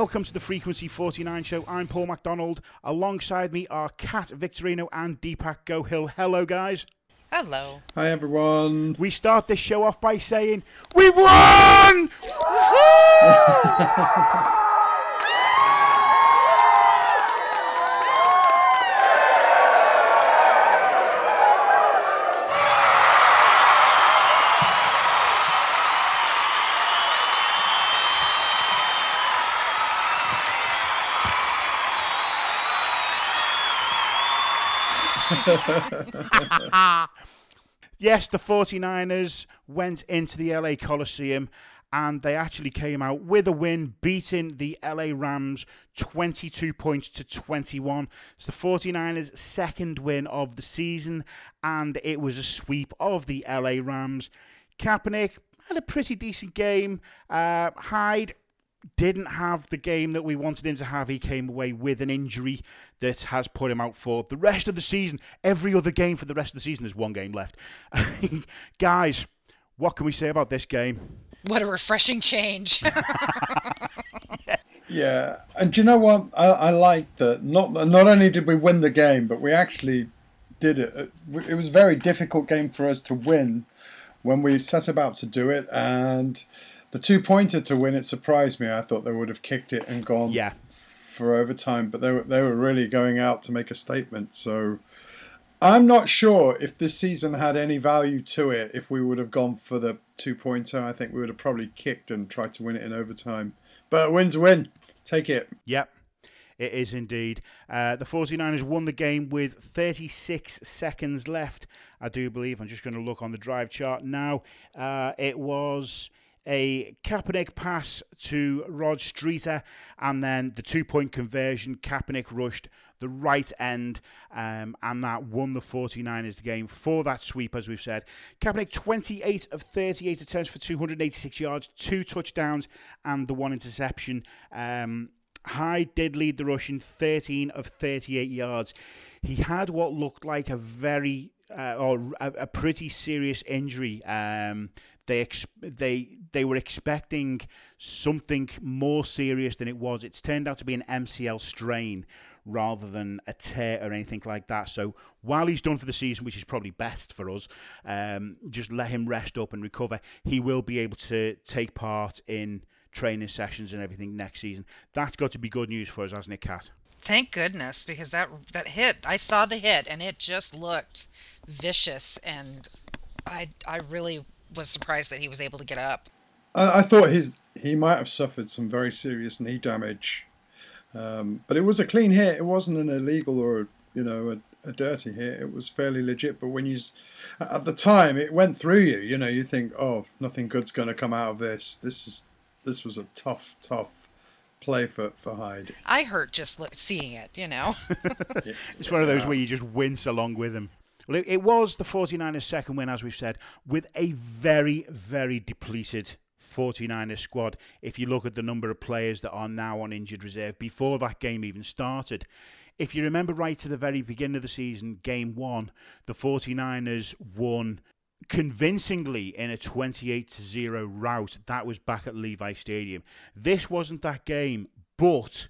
Welcome to the Frequency 49 show. I'm Paul McDonald. Alongside me are Kat Victorino and Dipak Gohill. Hello, guys. Hello. Hi, everyone. We start this show off by saying, We won! yes, the 49ers went into the LA Coliseum and they actually came out with a win, beating the LA Rams 22 points to 21. It's the 49ers' second win of the season, and it was a sweep of the LA Rams. Kaepernick had a pretty decent game. Uh, Hyde didn't have the game that we wanted him to have. He came away with an injury that has put him out for the rest of the season. Every other game for the rest of the season, there's one game left. Guys, what can we say about this game? What a refreshing change. yeah, and do you know what? I, I like that. Not not only did we win the game, but we actually did it. It was a very difficult game for us to win when we set about to do it, and the two pointer to win it surprised me. I thought they would have kicked it and gone yeah. for overtime, but they were they were really going out to make a statement. So I'm not sure if this season had any value to it. If we would have gone for the two pointer, I think we would have probably kicked and tried to win it in overtime. But a win's a win. Take it. Yep. It is indeed. Uh, the 49ers won the game with 36 seconds left, I do believe. I'm just going to look on the drive chart now. Uh, it was a Kaepernick pass to Rod Streater, and then the two point conversion. Kaepernick rushed the right end, um, and that won the 49ers the game for that sweep, as we've said. Kaepernick, 28 of 38 attempts for 286 yards, two touchdowns, and the one interception. Um, Hyde did lead the rush in 13 of 38 yards. He had what looked like a very uh, or a, a, pretty serious injury. Um, they ex- they they were expecting something more serious than it was. It's turned out to be an MCL strain rather than a tear or anything like that. So while he's done for the season, which is probably best for us, um, just let him rest up and recover. He will be able to take part in training sessions and everything next season. That's got to be good news for us, hasn't it, Kat? Thank goodness, because that that hit, I saw the hit, and it just looked vicious, and I I really was surprised that he was able to get up. I, I thought his he might have suffered some very serious knee damage, um, but it was a clean hit. It wasn't an illegal or you know a, a dirty hit. It was fairly legit. But when you at the time it went through you, you know, you think, oh, nothing good's going to come out of this. This is this was a tough, tough play for, for Hyde. I hurt just seeing it, you know. it's one of those where you just wince along with him. Well, it was the 49ers' second win, as we've said, with a very, very depleted 49ers squad. If you look at the number of players that are now on injured reserve before that game even started, if you remember right to the very beginning of the season, game one, the 49ers won convincingly in a 28 0 rout. That was back at Levi Stadium. This wasn't that game, but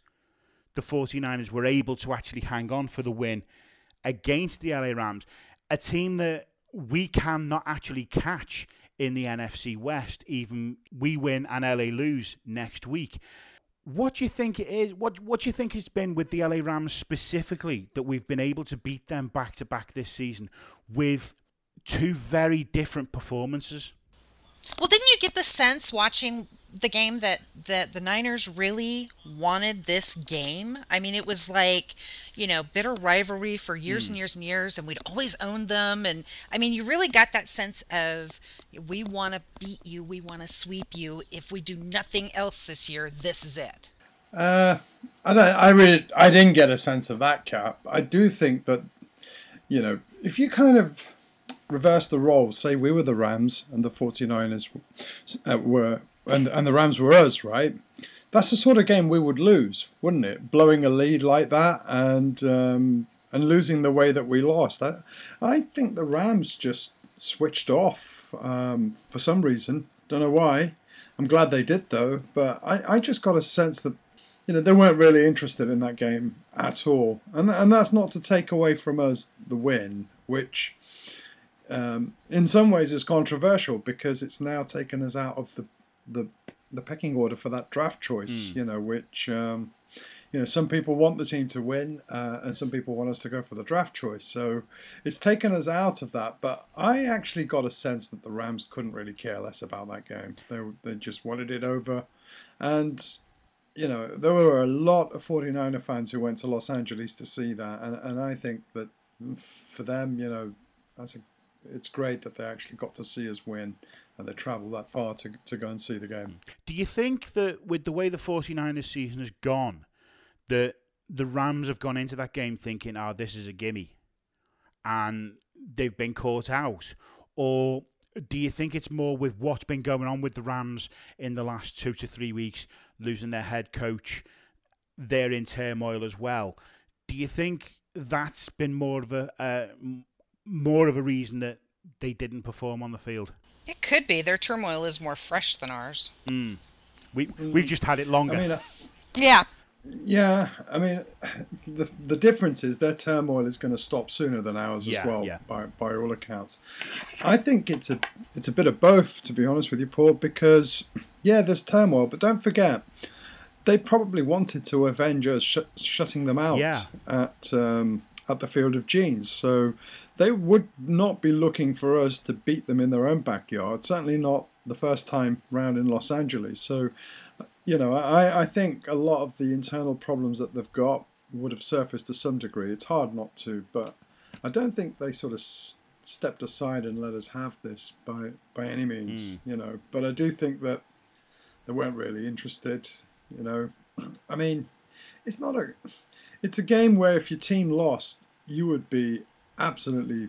the 49ers were able to actually hang on for the win against the LA Rams a team that we cannot actually catch in the NFC West, even we win and LA lose next week. What do you think it is? What What do you think it's been with the LA Rams specifically that we've been able to beat them back to back this season with two very different performances? Well, didn't you get the sense watching the game that that the Niners really wanted this game. I mean, it was like, you know, bitter rivalry for years mm. and years and years, and we'd always owned them. And I mean, you really got that sense of we want to beat you, we want to sweep you. If we do nothing else this year, this is it. Uh, I don't. I really, I didn't get a sense of that, Kat. I do think that, you know, if you kind of reverse the roles, say we were the Rams and the 49ers uh, were and and the Rams were us, right? That's the sort of game we would lose, wouldn't it? Blowing a lead like that and um, and losing the way that we lost. I, I think the Rams just switched off um, for some reason. Don't know why. I'm glad they did though. But I, I just got a sense that you know, they weren't really interested in that game at all. And and that's not to take away from us the win, which um, in some ways is controversial because it's now taken us out of the the, the pecking order for that draft choice. You know, which um, you know some people want the team to win, uh, and some people want us to go for the draft choice. So it's taken us out of that. But I actually got a sense that the Rams couldn't really care less about that game. They they just wanted it over, and you know, there were a lot of 49er fans who went to Los Angeles to see that, and, and I think that for them, you know, that's a, it's great that they actually got to see us win and they travel that far to, to go and see the game. Do you think that with the way the 49ers season has gone, that the Rams have gone into that game thinking, oh, this is a gimme, and they've been caught out? Or do you think it's more with what's been going on with the Rams in the last two to three weeks, losing their head coach? They're in turmoil as well. Do you think that's been more of a uh, more of a reason that they didn't perform on the field? It could be. Their turmoil is more fresh than ours. We we've just had it longer. I mean, uh, Yeah. yeah, I mean, the the difference is their turmoil is going to stop sooner than ours Yeah, as well, yeah. by by all accounts. I think it's a it's a bit of both, to be honest with you, Paul. Because yeah, there's turmoil, but don't forget, they probably wanted to avenge us sh- shutting them out Yeah. at um, at the Field of Jeans. So they would not be looking for us to beat them in their own backyard. Certainly not the first time round in Los Angeles. So you know, I, I think a lot of the internal problems that they've got would have surfaced to some degree. It's hard not to, but I don't think they sort of s- stepped aside and let us have this by by any means. Hmm. You know, but I do think that they weren't really interested. You know, I mean, it's not a it's a game where if your team lost, you would be absolutely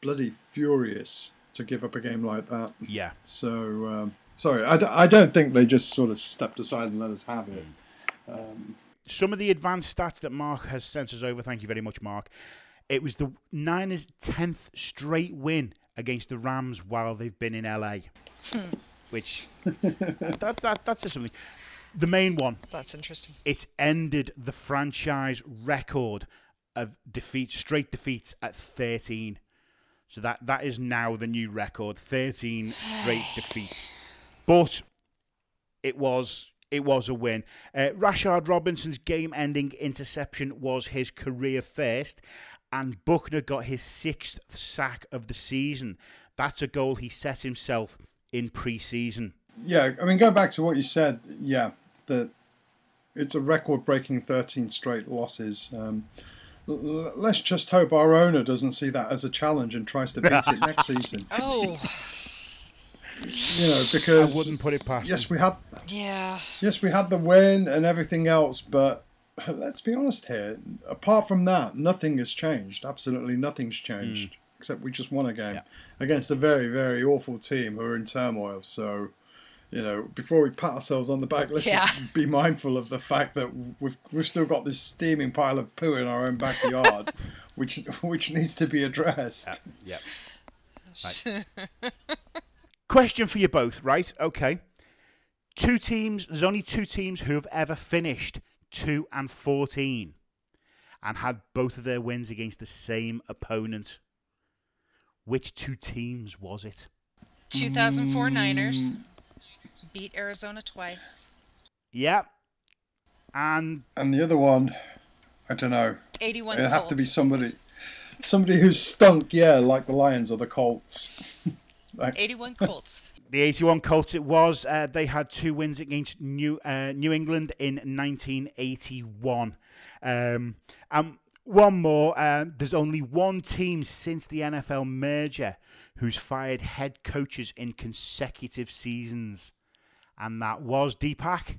bloody furious to give up a game like that. yeah. So, um, sorry, I, d- I don't think they just sort of stepped aside and let us have it. some of the advanced stats that Marc has sent us over. Thank you very much, Marc. It was the Niners' tenth straight win against the Rams while they've been in LA, which that, that that's just something. The main one, That's interesting. it ended the franchise record of defeats, straight defeats at thirteen. So that that is now the new record, thirteen straight defeats. But it was it was a win. Uh, Rashard Robinson's game-ending interception was his career first, and Buckner got his sixth sack of the season. That's a goal he set himself in pre-season. Yeah, I mean, going back to what you said, yeah, that it's a record-breaking 13 straight losses. Um, l- l- let's just hope our owner doesn't see that as a challenge and tries to beat it next season. Oh, You know, because I wouldn't put it past. yes, we had yeah. yes we had the win and everything else, but let's be honest here. Apart from that, nothing has changed. Absolutely nothing's changed. Except we just won a game Yeah. against a very, very awful team who are in turmoil. So, you know, before we pat ourselves on the back, let's Yeah. just be mindful of the fact that we've we've still got this steaming pile of poo in our own backyard, which which needs to be addressed. Yep. Question for you both, right? Okay. Two teams, there's only two teams who have ever finished 2 and 14 and had both of their wins against the same opponent. Which two teams was it? 2004 Niners mm. Beat Arizona twice. Yep. And And the other one, I don't know. 81 It'd have to be somebody, somebody who's stunk, yeah, like the Lions or the Colts. 81 Colts. the 81 Colts it was. Uh, they had two wins against New uh, New England in 1981. Um, and one more. Uh, there's only one team since the NFL merger who's fired head coaches in consecutive seasons, and that was Dipak.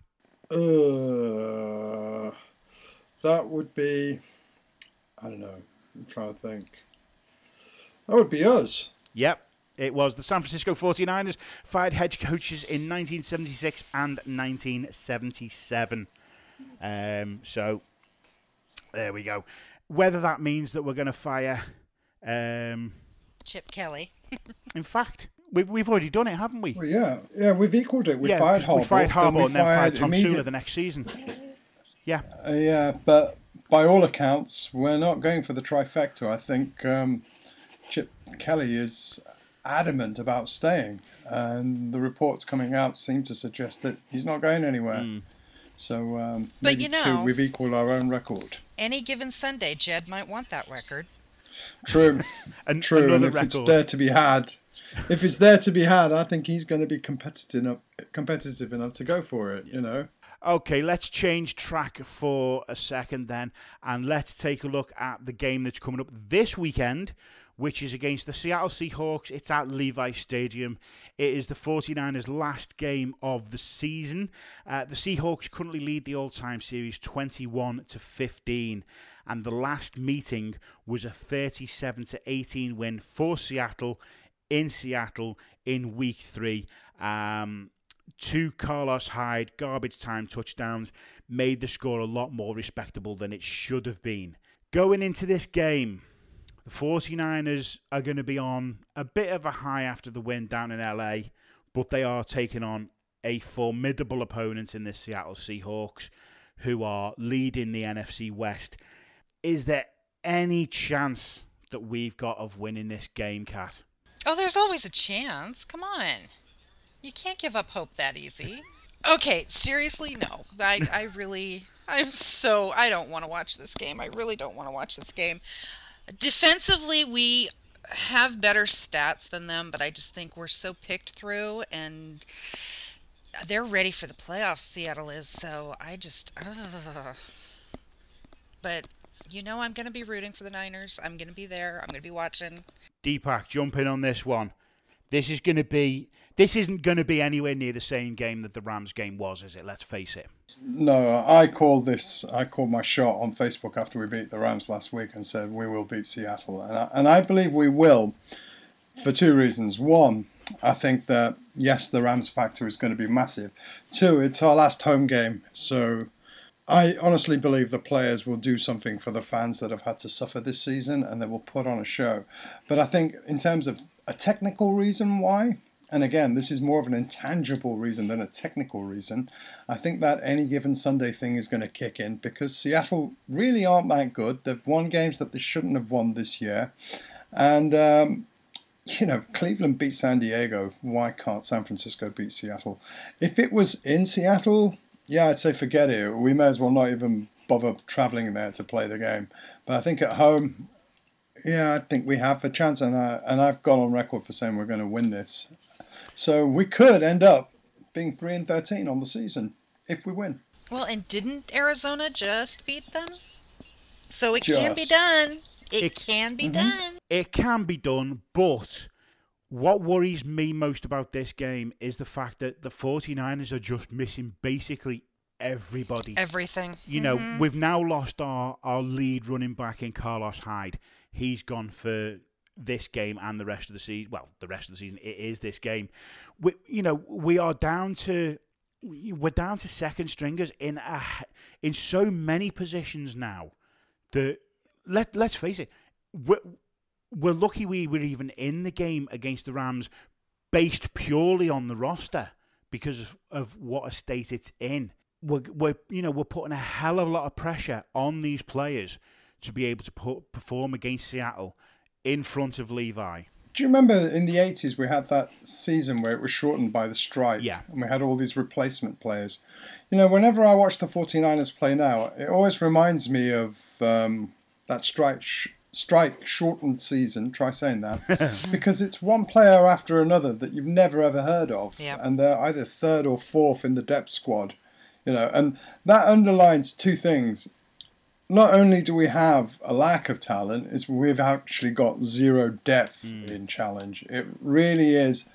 Uh, that would be, I don't know. I'm trying to think. That would be us. Yep. It was the San Francisco 49ers fired head coaches in 1976 and 1977. Um, so there we go. Whether that means that we're going to fire, um, Chip Kelly. in fact, we've, we've already done it, haven't we? Well, yeah, yeah, we've equalled it. We yeah, fired we fired then we Harbaugh and then fired fired Tom immediate- Sula the next season. Yeah. Uh, yeah, but by all accounts, we're not going for the trifecta. I think um, Chip Kelly is adamant about staying, and the reports coming out seem to suggest that he's not going anywhere. Mm. So, um, But maybe you two, know- we've equalled our own record. Any given Sunday, Jed might want that record. True, and true. And another if it's there to be had, if it's there to be had, I think he's going to be competitive enough, competitive enough to go for it. You know. Okay, let's change track for a second then, and let's take a look at the game that's coming up this weekend, which is against the Seattle Seahawks. It's at Levi Stadium. It is the 49ers' last game of the season. Uh, the Seahawks currently lead the all-time series 21 to 15, and the last meeting was a 37 to 18 win for Seattle in Seattle in Week Three. Um, two Carlos Hyde garbage time touchdowns made the score a lot more respectable than it should have been. Going into this game, the 49ers are going to be on a bit of a high after the win down in LA, but they are taking on a formidable opponent in the Seattle Seahawks who are leading the NFC West. Is there any chance that we've got of winning this game, Kat? Oh, there's always a chance. Come on. You can't give up hope that easy. Okay, seriously, no. I, I really, I'm so, I don't want to watch this game. I really don't want to watch this game. Defensively, we have better stats than them, but I just think we're so picked through and they're ready for the playoffs, Seattle is. So I just, but you know, I'm going to be rooting for the Niners. I'm going to be there. I'm going to be watching. Dipak, jump in on this one. This is going to be. This isn't going to be anywhere near the same game that the Rams game was, is it? Let's face it. No, I called this. I called my shot on Facebook after we beat the Rams last week and said we will beat Seattle, and I, and I believe we will, for two reasons. One, I think that yes, the Rams factor is going to be massive. Two, it's our last home game, so I honestly believe the players will do something for the fans that have had to suffer this season, and they will put on a show. But I think in terms of a technical reason why, and again, this is more of an intangible reason than a technical reason. I think that any given Sunday thing is going to kick in because Seattle really aren't that good. They've won games that they shouldn't have won this year. And, um, you know, Cleveland beat San Diego. Why can't San Francisco beat Seattle? If it was in Seattle, yeah, I'd say forget it. We may as well not even bother traveling there to play the game. But I think at home, yeah, I think we have a chance, and I and I've gone on record for saying we're going to win this. So we could end up being three and thirteen on the season if we win. Well, and didn't Arizona just beat them? So it can be done. It, It- can be Mhm. done. It can be done, but what worries me most about this game is the fact that the 49ers are just missing basically everybody. Everything. you know, Mhm. we've now lost our, our lead running back in Carlos Hyde. He's gone for this game and the rest of the season. Well, the rest of the season it is this game. We, you know, we are down to we're down to second stringers in a, in so many positions now that let let's face it, we're, lucky we were even in the game against the Rams based purely on the roster because of, of what a state it's in. We're, we're you know we're putting a hell of a lot of pressure on these players to be able to put, perform against Seattle in front of Levi. Do you remember in the eighties we had that season where it was shortened by the strike? Yeah. And we had all these replacement players. You know, whenever I watch the 49ers play now, it always reminds me of um, that strike sh- strike shortened season. Try saying that because it's one player after another that you've never ever heard of, Yep. and they're either third or fourth in the depth squad. You know, and that underlines two things. Not only do we have a lack of talent, is we've actually got zero depth hmm. in challenge. It really is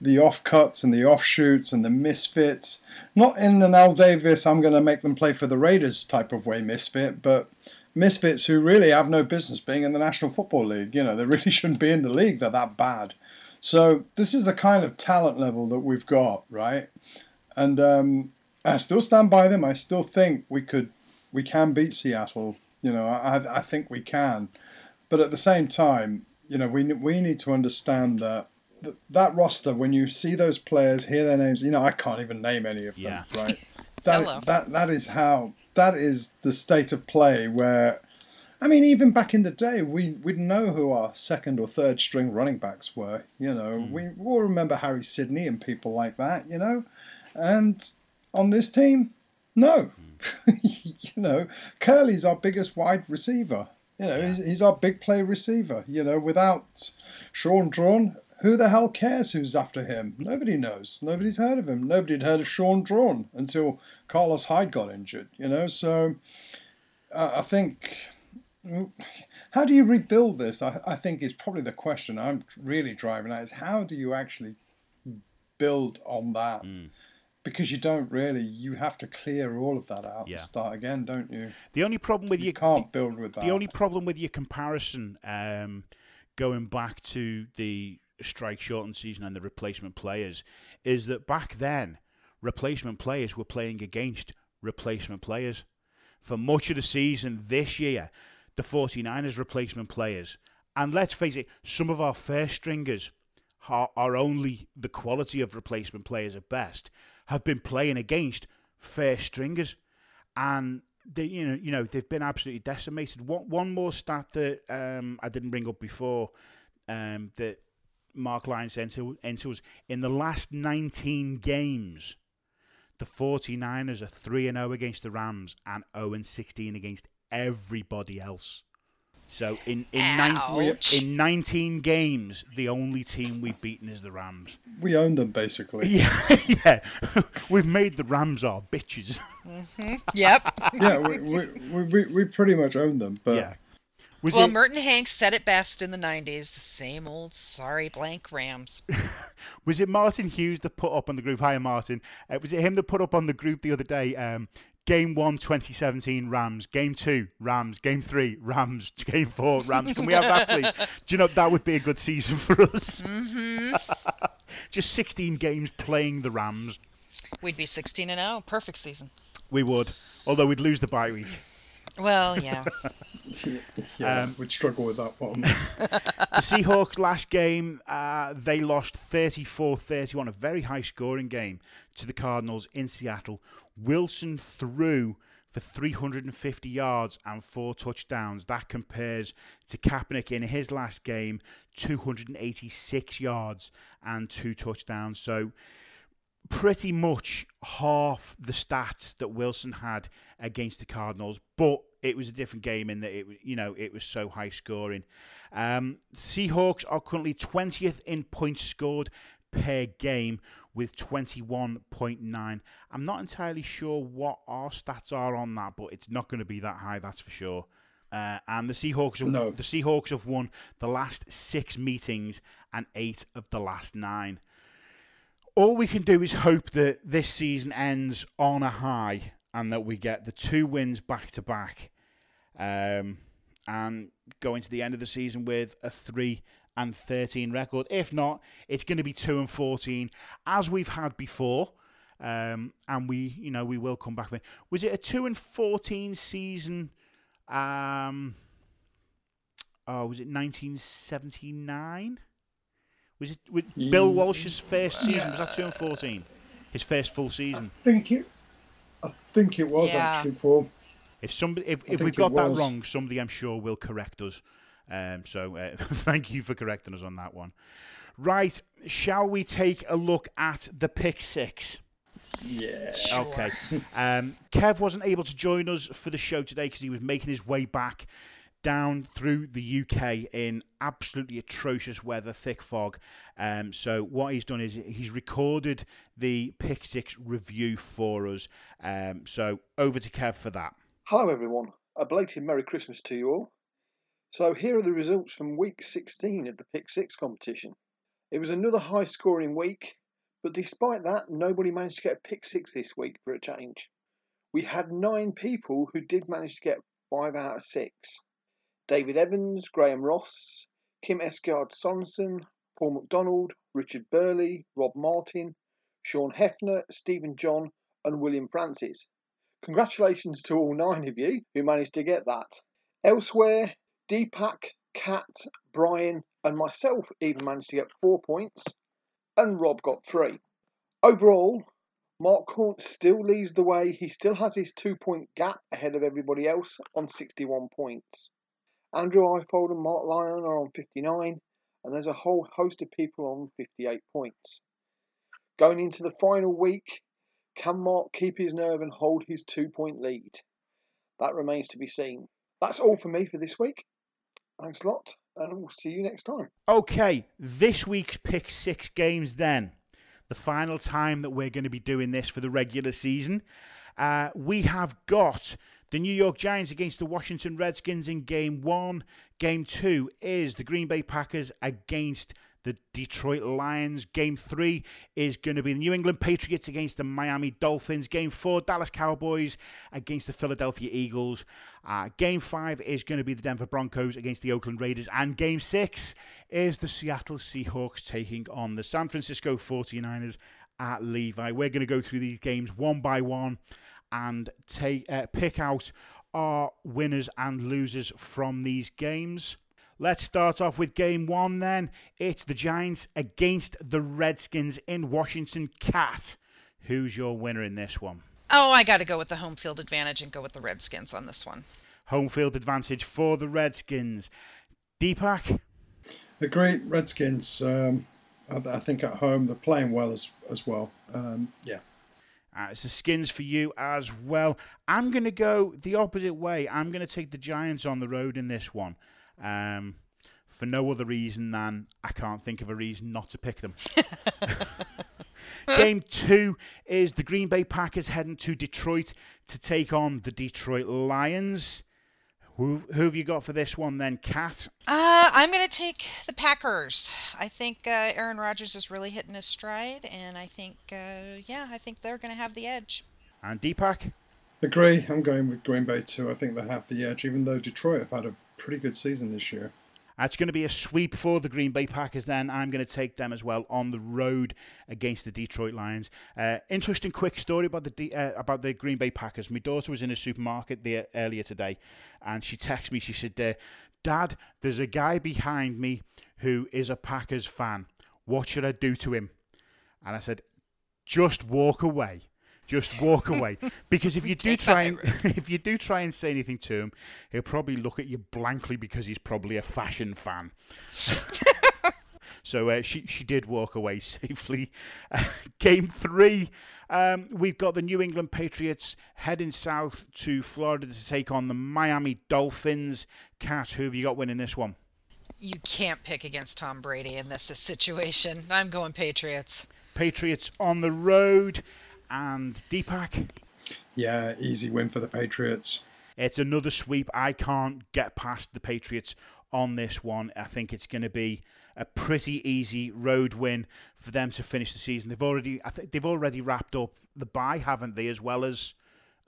the offcuts and the offshoots and the misfits. Not in an Al Davis, I'm going to make them play for the Raiders type of way misfit, but misfits who really have no business being in the National Football League. You know, they really shouldn't be in the league. They're that bad. So this is the kind of talent level that we've got, right? And um, I still stand by them. I still think we could, we can beat Seattle. You know, I, I think we can. But at the same time, you know, we we need to understand that that roster. When you see those players, hear their names, you know, I can't even name any of them. Yeah. Right. That, Hello. that that is how that is the state of play where, I mean, even back in the day, we we'd know who our second or third string running backs were. You know, Hmm. we all remember Harry Sydney and people like that. You know, and on this team, no. Hmm. you know, Kerley's our biggest wide receiver. You know, he's, he's our big play receiver. You know, without Shaun Draughn, who the hell cares who's after him? Nobody knows. Nobody's heard of him. Nobody had heard of Shaun Draughn until Carlos Hyde got injured. You know, so uh, I think. How do you rebuild this? I, I think is probably the question I'm really driving at. Is how do you actually build on that? Because you don't really. You have to clear all of that out Yeah. and start again, don't you? The only problem with You your can't build with that. the only problem with your comparison, um, going back to the strike shortened season and the replacement players, is that back then replacement players were playing against replacement players. For much of the season this year, the 49ers replacement players, and let's face it, some of our first stringers are, are only the quality of replacement players at best, have been playing against first stringers and they, you know, you know, they've been absolutely decimated. One, one more stat that um, I didn't bring up before um, that Marc Lyons sent to, into us in the last 19 games, the 49ers are 3 and 0 against the Rams and 0 and 16 against everybody else. So in in, 19, in 19 games, the only team we've beaten is the Rams. we own them basically. Yeah, yeah. We've made the Rams our bitches. Mm-hmm. Yep. yeah, we, we, we, we, we pretty much own them. But yeah. Was well, it, Merton Hanks said it best in the 90s the same old sorry blank Rams. Was it Martin Hughes that put up on the group? Hi, Martin. Uh, was it him that put up on the group the other day? Um, game one, 2017, Rams. Game two, Rams. Game three, Rams. Game four, Rams. Can we have that, please? Do you know that would be a good season for us? Mm-hmm. Just 16 games playing the Rams. We'd be 16 and 0. Perfect season. We would, although we'd lose the bye week. Well, yeah. yeah, Um, we'd struggle with that one. The Seahawks last game, uh, they lost 34 31, a very high scoring game to the Cardinals in Seattle. Wilson threw for 350 yards and four touchdowns. That compares to Kaepernick in his last game, 286 yards and two touchdowns. So, pretty much half the stats that Wilson had against the Cardinals, but it was a different game in that it was, you know, it was so high scoring. Um, Seahawks are currently 20th in points scored per game with 21.9. I'm not entirely sure what our stats are on that, but it's not going to be that high, that's for sure. Uh, and the Seahawks have, No. the Seahawks have won the last six meetings and eight of the last nine all we can do is hope that this season ends on a high and that we get the two wins back to back um, and going to the end of the season with a 3 and 13 record. If not, it's going to be 2 and 14 as we've had before. Um, and we, you know, we will come back. with- Was it a 2 and 14 season? Um, oh, was it 1979? Was it with Bill Walsh's first season? Was that 2 and 14? His first full season. I think it. I think it was Yeah. actually Paul. If somebody, if, if we've got it that wrong, somebody I'm sure will correct us. Um, so uh, thank you for correcting us on that one. Right, shall we take a look at the pick six? Yeah. Okay. Um, Kev wasn't able to join us for the show today because he was making his way back down through the UK in absolutely atrocious weather, thick fog. Um, so what he's done is he's recorded the pick six review for us. Um, so over to Kev for that. Hello, everyone. A belated Merry Christmas to you all. So, here are the results from week 16 of the Pick Six competition. It was another high scoring week, but despite that, nobody managed to get a pick six this week for a change. We had nine people who did manage to get five out of six David Evans, Graeme Ross, Kim Esgard Sorensen, Paul McDonald, Richard Burley, Rob Martin, Sean Hefner, Stephen John, and William Francis. Congratulations to all nine of you who managed to get that. Elsewhere, Dipak, Kat, Brian, and myself even managed to get four points, and Rob got three. Overall, Mark Cornt still leads the way. He still has his two point gap ahead of everybody else on 61 points. Andrew Ifold and Marc Lyon are on 59, and there's a whole host of people on 58 points. Going into the final week, can Mark keep his nerve and hold his two point lead? That remains to be seen. That's all for me for this week. Thanks a lot, and we'll see you next time. Okay, this week's pick six games then. The final time that we're going to be doing this for the regular season. Uh, we have got the New York Giants against the Washington Redskins in game one. Game two is the Green Bay Packers against the Detroit Lions. Game three is going to be the New England Patriots against the Miami Dolphins. Game four, Dallas Cowboys against the Philadelphia Eagles. Uh, game five is going to be the Denver Broncos against the Oakland Raiders. And game six is the Seattle Seahawks taking on the San Francisco 49ers at Levi. We're going to go through these games one by one and take uh, pick out our winners and losers from these games. Let's start off with game one then. It's the Giants against the Redskins in Washington. Kat, who's your winner in this one? Oh, I got to go with the home field advantage and go with the Redskins on this one. Home field advantage for the Redskins. Dipak? The great Redskins, um, I, I, think at home, they're playing well as, as well. Um, yeah. Uh, it's the skins for you as well. I'm going to go the opposite way. I'm going to take the Giants on the road in this one um, for no other reason than I can't think of a reason not to pick them. Game two is the Green Bay Packers heading to Detroit to take on the Detroit Lions. Who, who have you got for this one then, Kat? Uh, I'm going to take the Packers. I think uh, Aaron Rodgers is really hitting his stride, and I think, uh, yeah, I think they're going to have the edge. And Dipak? Agree. I'm going with Green Bay too. I think they have the edge, even though Detroit have had a pretty good season this year. It's going to be a sweep for the Green Bay Packers. Then I'm going to take them as well on the road against the Detroit Lions. Uh, interesting, quick story about the uh, about the Green Bay Packers. My daughter was in a supermarket there earlier today, and she texted me. She said, uh, "Dad, there's a guy behind me who is a Packers fan. What should I do to him?" And I said, "Just walk away." Just walk away. Because if you do try and if you do try and say anything to him, he'll probably look at you blankly because he's probably a fashion fan. so uh, she she did walk away safely. Uh, game three, um, we've got the New England Patriots heading south to Florida to take on the Miami Dolphins. Kat, who have you got winning this one? You can't pick against Tom Brady in this situation. I'm going Patriots. Patriots on the road and Dipak. Yeah, easy win for the Patriots. It's another sweep. I can't get past the Patriots on this one. I think it's going to be a pretty easy road win for them to finish the season. They've already, I think they've already wrapped up the bye, haven't they? As well as,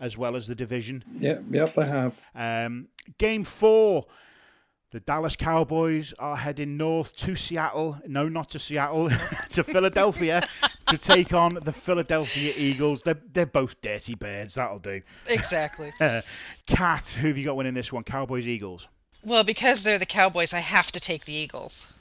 as well as the division. Yeah, yep, they have. Um, game four. The Dallas Cowboys are heading north to Seattle. No, not to Seattle, to Philadelphia to take on the Philadelphia Eagles. They're, they're both dirty birds. That'll do. Exactly. Uh, Kat, who have you got winning this one? Cowboys, Eagles? Well, because they're the Cowboys, I have to take the Eagles.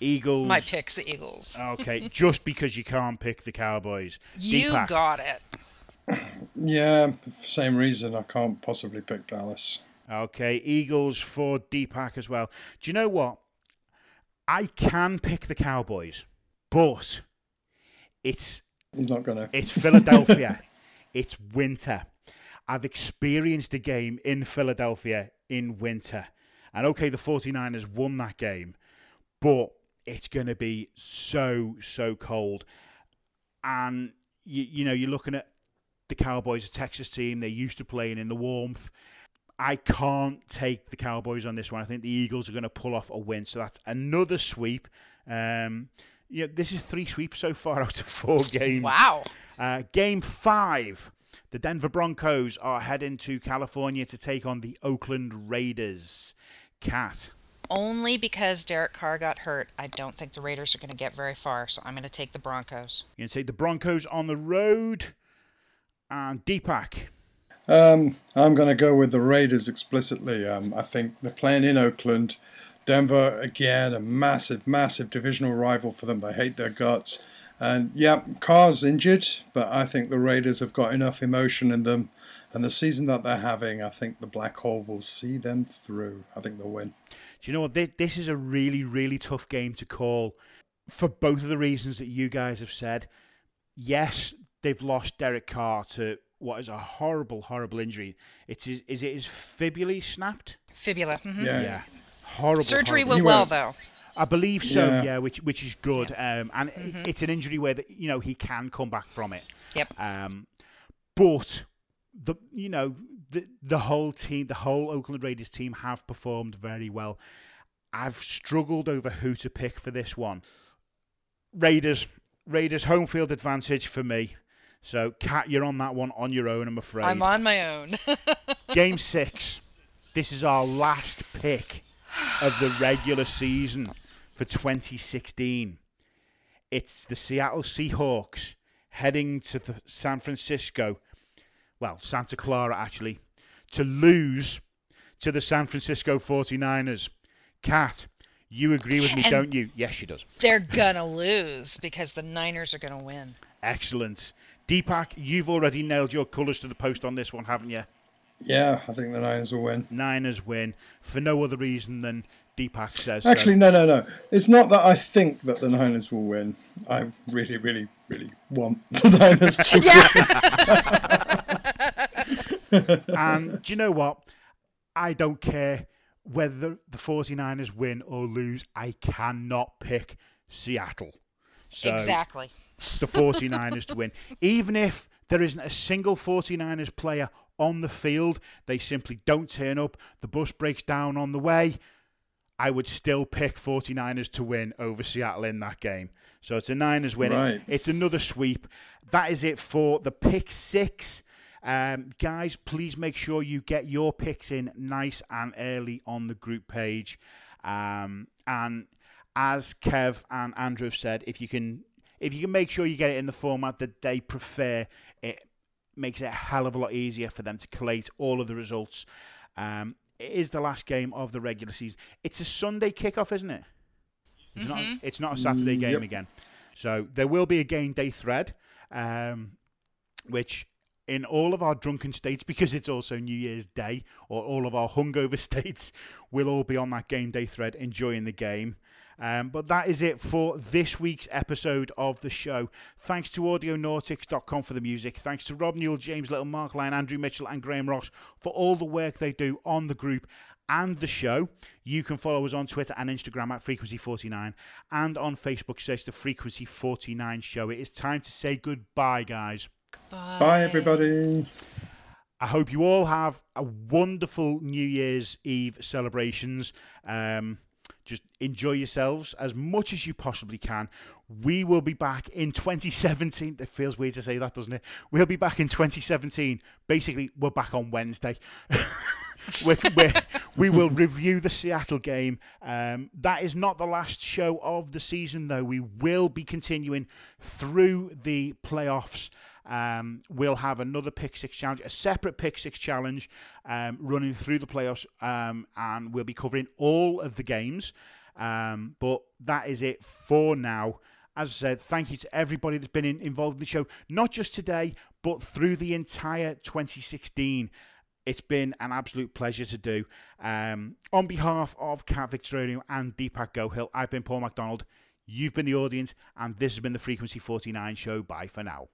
Eagles. My pick's the Eagles. Okay, just because you can't pick the Cowboys. You Dipak. got it. Yeah, same reason. I can't possibly pick Dallas. Okay, Eagles for Dipak as well. Do you know what? I can pick the Cowboys, but it's he's not gonna. It's Philadelphia. it's winter. I've experienced a game in Philadelphia in winter. And okay, the 49ers won that game, but it's going to be so, so cold. And, you, you know, you're looking at the Cowboys, a Texas team, they're used to playing in the warmth. I can't take the Cowboys on this one. I think the Eagles are going to pull off a win. So that's another sweep. Um, yeah, this is three sweeps so far out of four games. Wow. Uh, game five. The Denver Broncos are heading to California to take on the Oakland Raiders. Kat. Only because Derek Carr got hurt, I don't think the Raiders are going to get very far, so I'm going to take the Broncos. You're going to take the Broncos on the road. And Dipak. Um, I'm going to go with the Raiders explicitly. Um, I think they're playing in Oakland. Denver, again, a massive, massive divisional rival for them. They hate their guts. And yeah, Carr's injured, but I think the Raiders have got enough emotion in them. And the season that they're having, I think the Black Hole will see them through. I think they'll win. Do you know what? This, this is a really, really tough game to call for both of the reasons that you guys have said. Yes, they've lost Derek Carr to what is a horrible, horrible injury. It is, is it his fibula snapped? Fibula. mhm. Yeah. Yeah, horrible. Surgery horrible. went well though. I believe so. Yeah, Yeah. which which is good. Um, and it- it's an injury where that you know he can come back from it. Yep. Um, but the you know the the whole team, the whole Oakland Raiders team have performed very well. I've struggled over who to pick for this one. Raiders, Raiders home field advantage for me. So, Kat, you're on that one on your own. I'm afraid. I'm on my own. Game six. This is our last pick of the regular season for 2016. It's the Seattle Seahawks heading to the San Francisco, well, Santa Clara actually, to lose to the San Francisco 49ers. Kat, you agree with me, And- don't you? Yes, she does. They're gonna lose because the Niners are gonna win. Excellent. Dipak, you've already nailed your colours to the post on this one, haven't you? Yeah, I think the Niners will win. Niners win for no other reason than Dipak says. so. Actually, uh, no, no, no. It's not that I think that the Niners will win. I really, really, really want the Niners to win. and do you know what? I don't care whether the 49ers win or lose. I cannot pick Seattle. So exactly. the 49ers to win. Even if there isn't a single 49ers player on the field, they simply don't turn up, the bus breaks down on the way, I would still pick 49ers to win over Seattle in that game. So it's a Niners win. Right. It's another sweep. That is it for the pick six. Um, guys, please make sure you get your picks in nice and early on the group page. Um, and as Kev and Andrew have said, if you can, if you can make sure you get it in the format that they prefer, it makes it a hell of a lot easier for them to collate all of the results. Um, it is the last game of the regular season. It's a Sunday kickoff, isn't it? It's, not, it's not a Saturday game Yep. again. So there will be a game day thread, um, which in all of our drunken states, because it's also New Year's Day, or all of our hungover states, we'll all be on that game day thread enjoying the game. Um, but that is it for this week's episode of the show. Thanks to Audionautix.com for the music. Thanks to Rob Newell, James Little, Marc Lyon, Andrew Mitchell, and Graeme Ross for all the work they do on the group and the show. You can follow us on Twitter and Instagram at Frequency49 and on Facebook, search the Frequency 49 Show. It is time to say goodbye, guys. Bye, everybody. I hope you all have a wonderful New Year's Eve celebrations. Um, just enjoy yourselves as much as you possibly can. We will be back in 2017. It feels weird to say that, doesn't it? We'll be back in 2017. Basically, we're back on Wednesday. we're, we're, we will review the Seattle game. Um, that is not the last show of the season, though. We will be continuing through the playoffs. Um, we'll have another pick six challenge, a separate pick six challenge um, running through the playoffs, um, and we'll be covering all of the games. Um, but that is it for now. As I said, thank you to everybody that's been in, involved in the show, not just today, but through the entire 2016. It's been an absolute pleasure to do. Um, on behalf of Kat Victorino and Dipak Gohill, I've been Paul McDonald. You've been the audience, and this has been the Frequency 49 show. Bye for now.